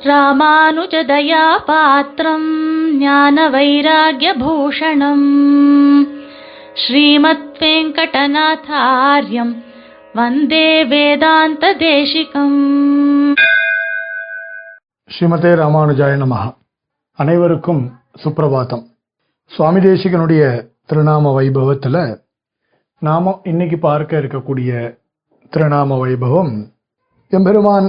ராமானுஜதயாபாத்திரம் பாத்திரம் ஞான வைராகியபூஷணம் ஸ்ரீமத் வெங்கடநாதாரியம் வந்தே வேதாந்த தேசிகம் ஸ்ரீமதே ராமானுஜாய நமஹ அனைவருக்கும் சுப்பிரபாதம் சுவாமி தேசிகனுடைய திருநாம வைபவத்தில் நாம இன்னைக்கு பார்க்க இருக்கக்கூடிய திருநாம வைபவம் எம்பெருமான்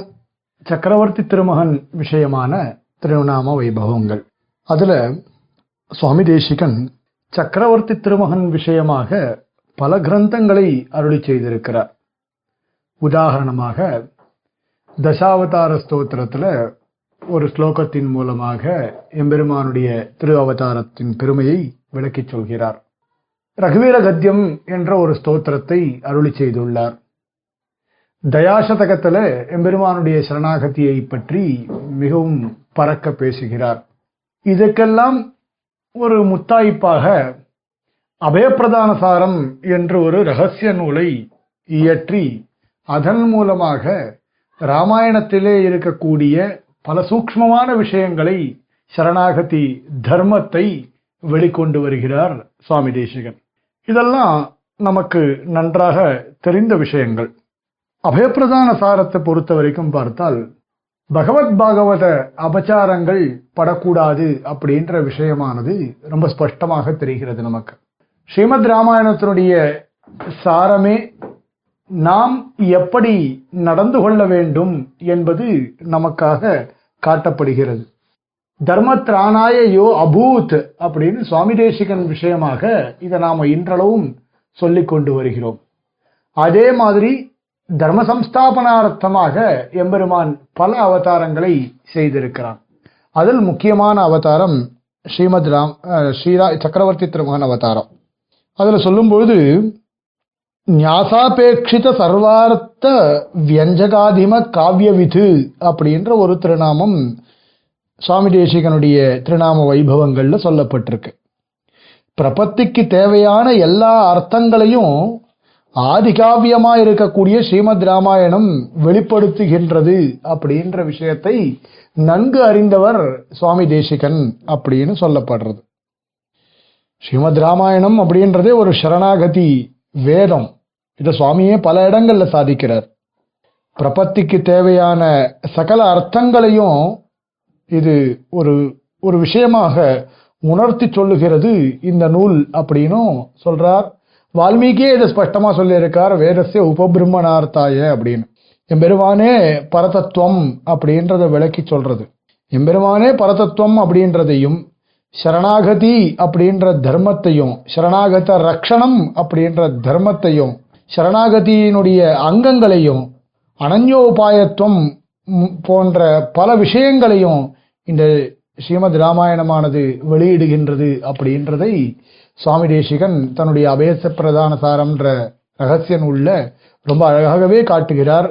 சக்கரவர்த்தி திருமகன் விஷயமான திருநாம வைபவங்கள். அதில் சுவாமி தேசிகன் சக்கரவர்த்தி திருமகன் விஷயமாக பல கிரந்தங்களை அருளி செய்திருக்கிறார். உதாரணமாக தசாவதார ஸ்தோத்திரத்தில் ஒரு ஸ்லோகத்தின் மூலமாக எம்பெருமானுடைய திரு அவதாரத்தின் பெருமையை விளக்கிச் சொல்கிறார். ரகுவீர கத்தியம் என்ற ஒரு ஸ்தோத்திரத்தை அருளி செய்துள்ளார். தயாசதகத்தில் எம்பெருமானுடைய சரணாகதியை பற்றி மிகவும் பறக்க பேசுகிறார். இதற்கெல்லாம் ஒரு முத்தாய்ப்பாக அபயப்பிரதான சாரம் என்று ஒரு ரகசிய நூலை இயற்றி அதன் மூலமாக ராமாயணத்திலே இருக்கக்கூடிய பல சூக்ஷ்மமான விஷயங்களை சரணாகதி தர்மத்தை வெளிக்கொண்டு வருகிறார் சுவாமி தேசிகன். இதெல்லாம் நமக்கு நன்றாக தெரிந்த விஷயங்கள். அபயப்பிரதான சாரத்தை பொறுத்த வரைக்கும் பார்த்தால் பகவத் பாகவத அபச்சாரங்கள் படக்கூடாது அப்படின்ற விஷயமானது ரொம்ப ஸ்பஷ்டமாக தெரிகிறது நமக்கு. ஸ்ரீமத் ராமாயணத்தினுடைய சாரமே நாம் எப்படி நடந்து கொள்ள வேண்டும் என்பது நமக்காக காட்டப்படுகிறது. தர்மத்ராணாய யோ அபூத் அப்படின்னு சுவாமி தேசிகன் விஷயமாக இதை நாம் இன்றளவும் சொல்லிக் கொண்டு வருகிறோம். அதே மாதிரி தர்ம சம்ஸ்தாபனார்த்தமாக எம்பெருமான் பல அவதாரங்களை செய்திருக்கிறான். அதில் முக்கியமான அவதாரம் ஸ்ரீமத் ராம் ஸ்ரீரா சக்கரவர்த்தி திருமகன் அவதாரம். அதில் சொல்லும்பொழுது ஞாசாபேட்சித சர்வார்த்த வியஞ்சகாதிம காவியவிது அப்படின்ற ஒரு திருநாமம் சுவாமி தேசிகனுடைய திருநாம வைபவங்கள்ல சொல்லப்பட்டிருக்கு. பிரபத்திக்கு தேவையான எல்லா அர்த்தங்களையும் ஆதிகாவியமாக இருக்கக்கூடிய ஸ்ரீமத் ராமாயணம் வெளிப்படுத்துகின்றது அப்படின்ற விஷயத்தை நன்கு அறிந்தவர் சுவாமி தேசிகன் அப்படின்னு சொல்லப்படுறது. ஸ்ரீமத் ராமாயணம் அப்படின்றதே ஒரு சரணாகதி வேதம். இதை சுவாமியே பல இடங்கள்ல சாதிக்கிறார். பிரபத்திக்கு தேவையான சகல அர்த்தங்களையும் இது ஒரு ஒரு விஷயமாக உணர்த்தி சொல்லுகிறது இந்த நூல் அப்படின்னும் சொல்றார். வால்மீகியே இதை ஸ்பஷ்டமாக சொல்லியிருக்கார் வேதஸ்ய உபபிரம்மணார்த்தாய அப்படின்னு. எம்பெருமானே பரதத்துவம் அப்படின்றத விளக்கி சொல்றது. எம்பெருமானே பரதத்துவம் அப்படின்றதையும் சரணாகதி அப்படின்ற தர்மத்தையும் சரணாகத ரக்ஷணம் அப்படின்ற தர்மத்தையும் சரணாகதியினுடைய அங்கங்களையும் அனன்யோபாயத்துவம் போன்ற பல விஷயங்களையும் இந்த ஸ்ரீமத் ராமாயணமானது வெளியிடுகின்றது அப்படின்றதை சுவாமி தேசிகன் தன்னுடைய அபேச பிரதான சாரம்ன்ற ரகசிய நூலில் ரொம்ப அழகாகவே காட்டுகிறார்.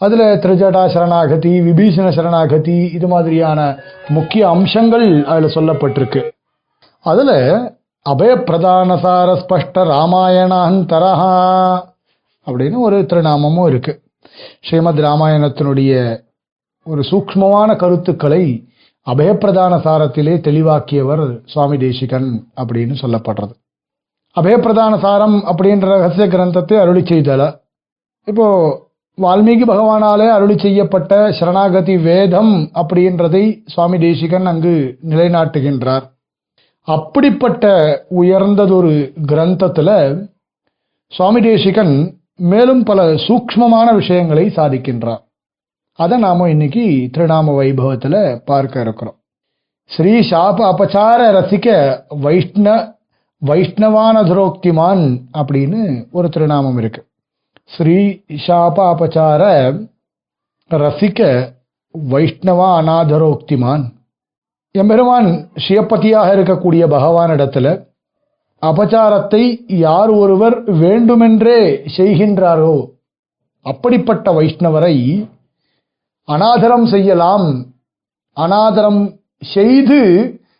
அதில் திருஜடா சரணாகதி விபீஷண சரணாகதி இது மாதிரியான முக்கிய அம்சங்கள் அதில் சொல்லப்பட்டிருக்கு. அதுல அபயப்பிரதானசார ஸ்பஷ்ட ராமாயணாந்தரஹா அப்படின்னு ஒரு திருநாமமும் இருக்கு. ஸ்ரீமத் ராமாயணத்தினுடைய ஒரு சூக்ஷ்மமான கருத்துக்களை அபயப்பிரதான சாரத்திலே தெளிவாக்கியவர் சுவாமி தேசிகன் அப்படின்னு சொல்லப்படுறது. அபயப்பிரதான சாரம் அப்படின்ற ரகசிய கிரந்தத்தை அருளி செய்தல. இப்போ வால்மீகி பகவானாலே அருளி செய்யப்பட்ட சரணாகதி வேதம் அப்படின்றதை சுவாமி தேசிகன் அங்கு நிலைநாட்டுகின்றார். அப்படிப்பட்ட உயர்ந்ததொரு கிரந்தத்தில் சுவாமி தேசிகன் மேலும் பல சூக்ஷ்மமான விஷயங்களை சாதிக்கின்றார். அதை நாம இன்னைக்கு திருநாம வைபவத்துல பார்க்க இருக்கிறோம். ஸ்ரீ சாப அபச்சார ரசிக்க வைஷ்ண வைஷ்ணவானதுரோக்திமான் அப்படின்னு ஒரு திருநாமம் இருக்கு. ஸ்ரீ சாப அபச்சார ரசிக்க வைஷ்ணவா அநாதரோக்திமான். எம்பெருமான் சிவப்பதியாக இருக்கக்கூடிய பகவானிடத்துல அபச்சாரத்தை யார் ஒருவர் வேண்டுமென்றே செய்கின்றாரோ அப்படிப்பட்ட வைஷ்ணவரை அனாதரம் செய்யலாம். அனாதரம் செய்து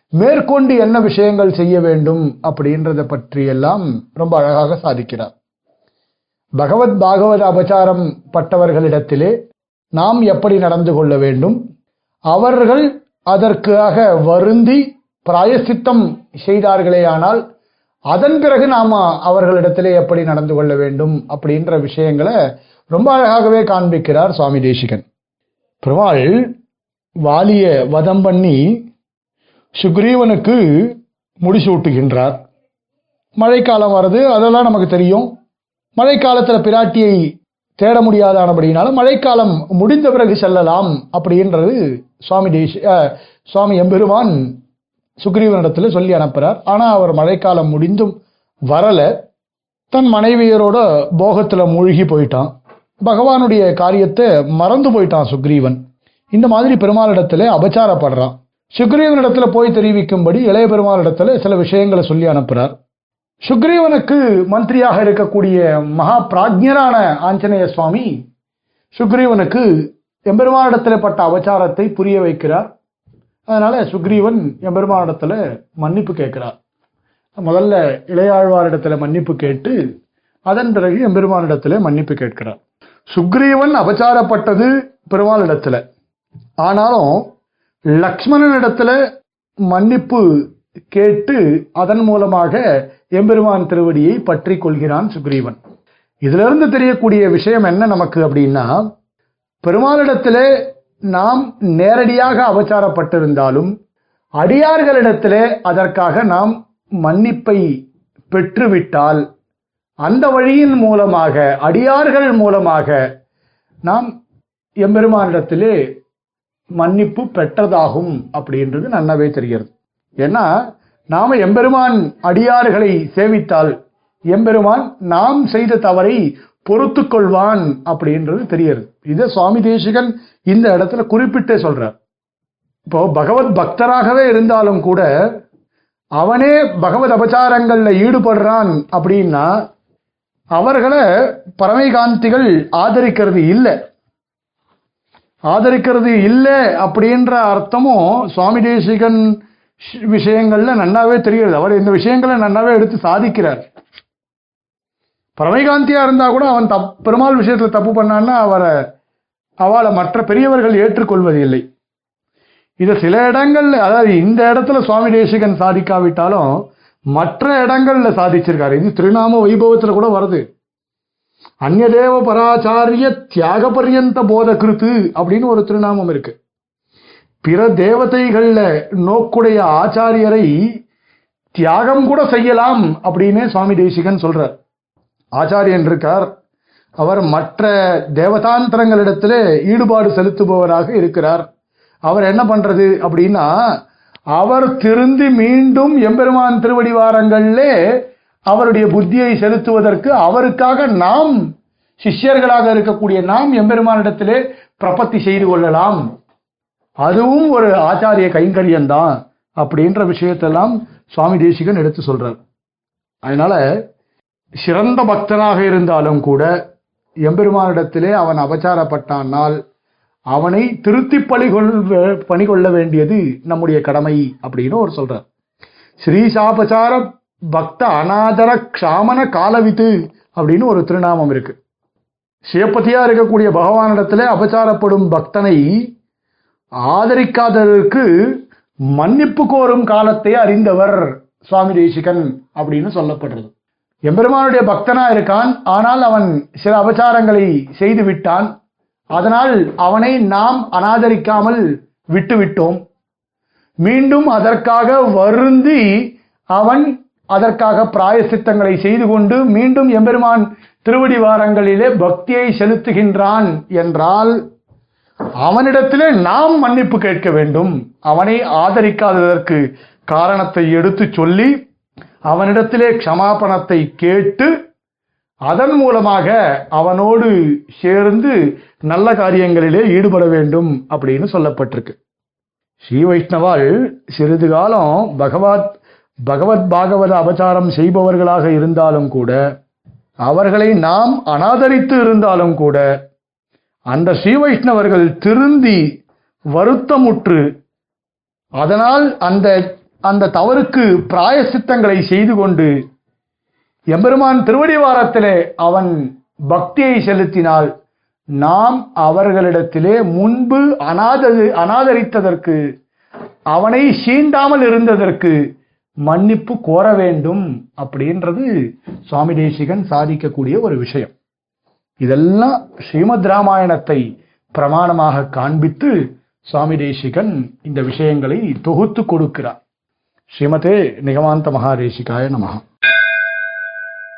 மேற்கொண்டு என்ன விஷயங்கள் செய்ய வேண்டும் அப்படின்றத பற்றியெல்லாம் ரொம்ப அழகாக சாதிக்கிறார். பகவத் பாகவத அபச்சாரம் பட்டவர்களிடத்திலே நாம் எப்படி நடந்து கொள்ள வேண்டும்? அவர்கள் அதற்காக வருந்தி பிராயசித்தம் செய்தார்களேயானால் அதன் பிறகு நாம அவர்களிடத்திலே எப்படி நடந்து கொள்ள வேண்டும் அப்படின்ற விஷயங்களை ரொம்ப அழகாகவே காண்பிக்கிறார் சுவாமி தேசிகன். பெருமாள் வாலிய வதம் பண்ணி சுக்ரீவனுக்கு முடிசூட்டுகின்றார். மழைக்காலம் வருது அதெல்லாம் நமக்கு தெரியும். மழைக்காலத்தில் பிராட்டியை தேட முடியாதானபடினால மழைக்காலம் முடிந்த பிறகு செல்லலாம் அப்படின்றது சுவாமி தேசி சுவாமி எம்பெருமான் சுக்ரீவனிடத்தில் சொல்லி அனுப்புகிறார் ஆனால் அவர் மழைக்காலம் முடிந்தும் வரலை. தன் மனைவியரோட போகத்தில் மூழ்கி போயிட்டான். பகவானுடைய காரியத்தை மறந்து போயிட்டான் சுக்ரீவன். இந்த மாதிரி பெருமாளிடத்துல அபச்சாரப்படுறான். சுக்ரீவனிடத்துல போய் தெரிவிக்கும்படி இளைய பெருமாளிடத்துல சில விஷயங்களை சொல்லி அனுப்புறார். சுக்ரீவனுக்கு மந்திரியாக இருக்கக்கூடிய மகா பிராஜ்யரான ஆஞ்சநேய சுவாமி சுக்ரீவனுக்கு எம்பெருமானிடத்தில் பட்ட அபச்சாரத்தை புரிய வைக்கிறார். அதனால சுக்ரீவன் எம்பெருமானிடத்துல மன்னிப்பு கேட்கிறார். முதல்ல இளையாழ்வாரிடத்துல மன்னிப்பு கேட்டு அதன் பிறகு எம்பெருமானிடத்துல மன்னிப்பு கேட்கிறார். சுக்ரீவன் அபச்சாரப்பட்டது பெருமாள் இடத்துல ஆனாலும் லக்ஷ்மணனிடத்துல மன்னிப்பு கேட்டு அதன் மூலமாக எம்பெருமான் திருவடியை பற்றி கொள்கிறான் சுக்ரீவன். இதிலிருந்து தெரியக்கூடிய விஷயம் என்ன நமக்கு அப்படின்னா பெருமாளிடத்திலே நாம் நேரடியாக அபச்சாரப்பட்டிருந்தாலும் அடியார்களிடத்திலே அதற்காக நாம் மன்னிப்பை பெற்றுவிட்டால் அந்த வழியின் மூலமாக அடியார்கள் மூலமாக நாம் எம்பெருமானிடத்திலே மன்னிப்பு பெற்றதாகும் அப்படின்றது நல்லாவே தெரிகிறது. ஏன்னா நாம் எம்பெருமான் அடியார்களை சேவித்தால் எம்பெருமான் நாம் செய்த தவறை பொறுத்து கொள்வான் அப்படின்றது தெரியுது இதை சுவாமி தேசிகன் இந்த இடத்துல குறிப்பிட்டே சொல்றார். இப்போ பகவத் பக்தராகவே இருந்தாலும் கூட அவனே பகவத் அபச்சாரங்களில் ஈடுபடுறான் அப்படின்னா அவர்களை பரமைகாந்திகள் ஆதரிக்கிறது இல்லை. ஆதரிக்கிறது இல்லை அப்படின்ற அர்த்தமும் சுவாமி தேசிகன் விஷயங்கள்ல நன்னாவே தெரிகிறது. அவர் இந்த விஷயங்களை நன்னாவே எடுத்து சாதிக்கிறார். பரமைகாந்தியா இருந்தா கூட அவன் தப் பெருமாள் விஷயத்துல தப்பு பண்ணான்னா அவரை அவளை மற்ற பெரியவர்கள் ஏற்றுக்கொள்வது இல்லை இது சில இடங்கள்ல அதாவது இந்த இடத்துல சுவாமி தேசிகன் சாதிக்காவிட்டாலும் மற்ற இடங்கள்ல சாதிச்சிருக்காரு. இது திருநாம வைபவத்துல கூட வருது. அந்நதேவ பராச்சாரிய தியாக பரியந்த போத கிருத்து அப்படின்னு ஒரு திருநாமம் இருக்கு. பிற தேவதைகள்ல நோக்குடைய ஆச்சாரியரை தியாகம் கூட செய்யலாம் அப்படின்னு சுவாமி தேசிகன் சொல்றார். ஆச்சாரியன் இருக்கார். அவர் மற்ற தேவதாந்திரங்களிடத்துல ஈடுபாடு செலுத்துபவராக இருக்கிறார். அவர் என்ன பண்றது அப்படின்னா அவர் திருந்தி மீண்டும் எம்பெருமான் திருவடிவாரங்களிலே அவருடைய புத்தியை செலுத்துவதற்கு அவருக்காக நாம் சிஷ்யர்களாக இருக்கக்கூடிய நாம் எம்பெருமானிடத்திலே பிரபத்தி செய்து கொள்ளலாம். அதுவும் ஒரு ஆச்சாரிய கைங்கரியம்தான் அப்படின்ற விஷயத்தெல்லாம் சுவாமி தேசிகன் எடுத்து சொல்றார். அதனால சிறந்த பக்தனாக இருந்தாலும் கூட எம்பெருமானிடத்திலே அவன் அபச்சாரப்பட்டானால் அவனை திருத்தி பணிகொள் பணிகொள்ள வேண்டியது நம்முடைய கடமை அப்படின்னு ஒரு சொல்றார். ஸ்ரீசாபச்சார பக்த அநாதர க்ஷாமன காலவித்து அப்படின்னு ஒரு திருநாமம் இருக்கு. சிவபதியா இருக்கக்கூடிய பகவானிடத்துல அபச்சாரப்படும் பக்தனை ஆதரிக்காததற்கு மன்னிப்பு கோரும் காலத்தை அறிந்தவர் சுவாமி தேசிகன் அப்படின்னு சொல்லப்படுறது. எம்பெருமானுடைய பக்தனா இருக்கான் ஆனால் அவன் சில அபச்சாரங்களை செய்து விட்டான் அதனால் அவனை நாம் அனாதரிக்காமல் விட்டுவிட்டோம். மீண்டும் அதற்காக வருந்தி அவன் அதற்காக பிராயசித்தங்களை செய்து கொண்டு மீண்டும் எம்பெருமான் திருவடி வாரங்களிலே பக்தியை செலுத்துகின்றான் என்றால் அவனிடத்திலே நாம் மன்னிப்பு கேட்க வேண்டும். அவனை ஆதரிக்காததற்கு காரணத்தை எடுத்து சொல்லி அவனிடத்திலே க்ஷமாபணத்தை கேட்டு அதன் மூலமாக அவனோடு சேர்ந்து நல்ல காரியங்களிலே ஈடுபட வேண்டும் அப்படின்னு சொல்லப்பட்டிருக்கு. ஸ்ரீ வைஷ்ணவால் சிறிது காலம் பகவத் பகவத் பாகவத அபச்சாரம் செய்பவர்களாக இருந்தாலும் கூட அவர்களை நாம் அனாதரித்து இருந்தாலும் கூட அந்த ஸ்ரீ வைஷ்ணவர்கள் திருந்தி வருத்தமுற்று அதனால் அந்த அந்த தவறுக்கு பிராயசித்தங்களை செய்து கொண்டு எம்பெருமான் திருவடிவாரத்திலே அவன் பக்தியை செலுத்தினால் நாம் அவர்களிடத்திலே முன்பு அநாதது அநாதரித்ததற்கு அவனை சீண்டாமல் இருந்ததற்கு மன்னிப்பு கோர வேண்டும் அப்படின்றது சுவாமி தேசிகன் சாதிக்கக்கூடிய ஒரு விஷயம். இதெல்லாம் ஸ்ரீமத் ராமாயணத்தை பிரமாணமாக காண்பித்து சுவாமி தேசிகன் இந்த விஷயங்களை தொகுத்து கொடுக்கிறார். ஸ்ரீமதே நிகமாந்த மகாதேசிகாய நமகா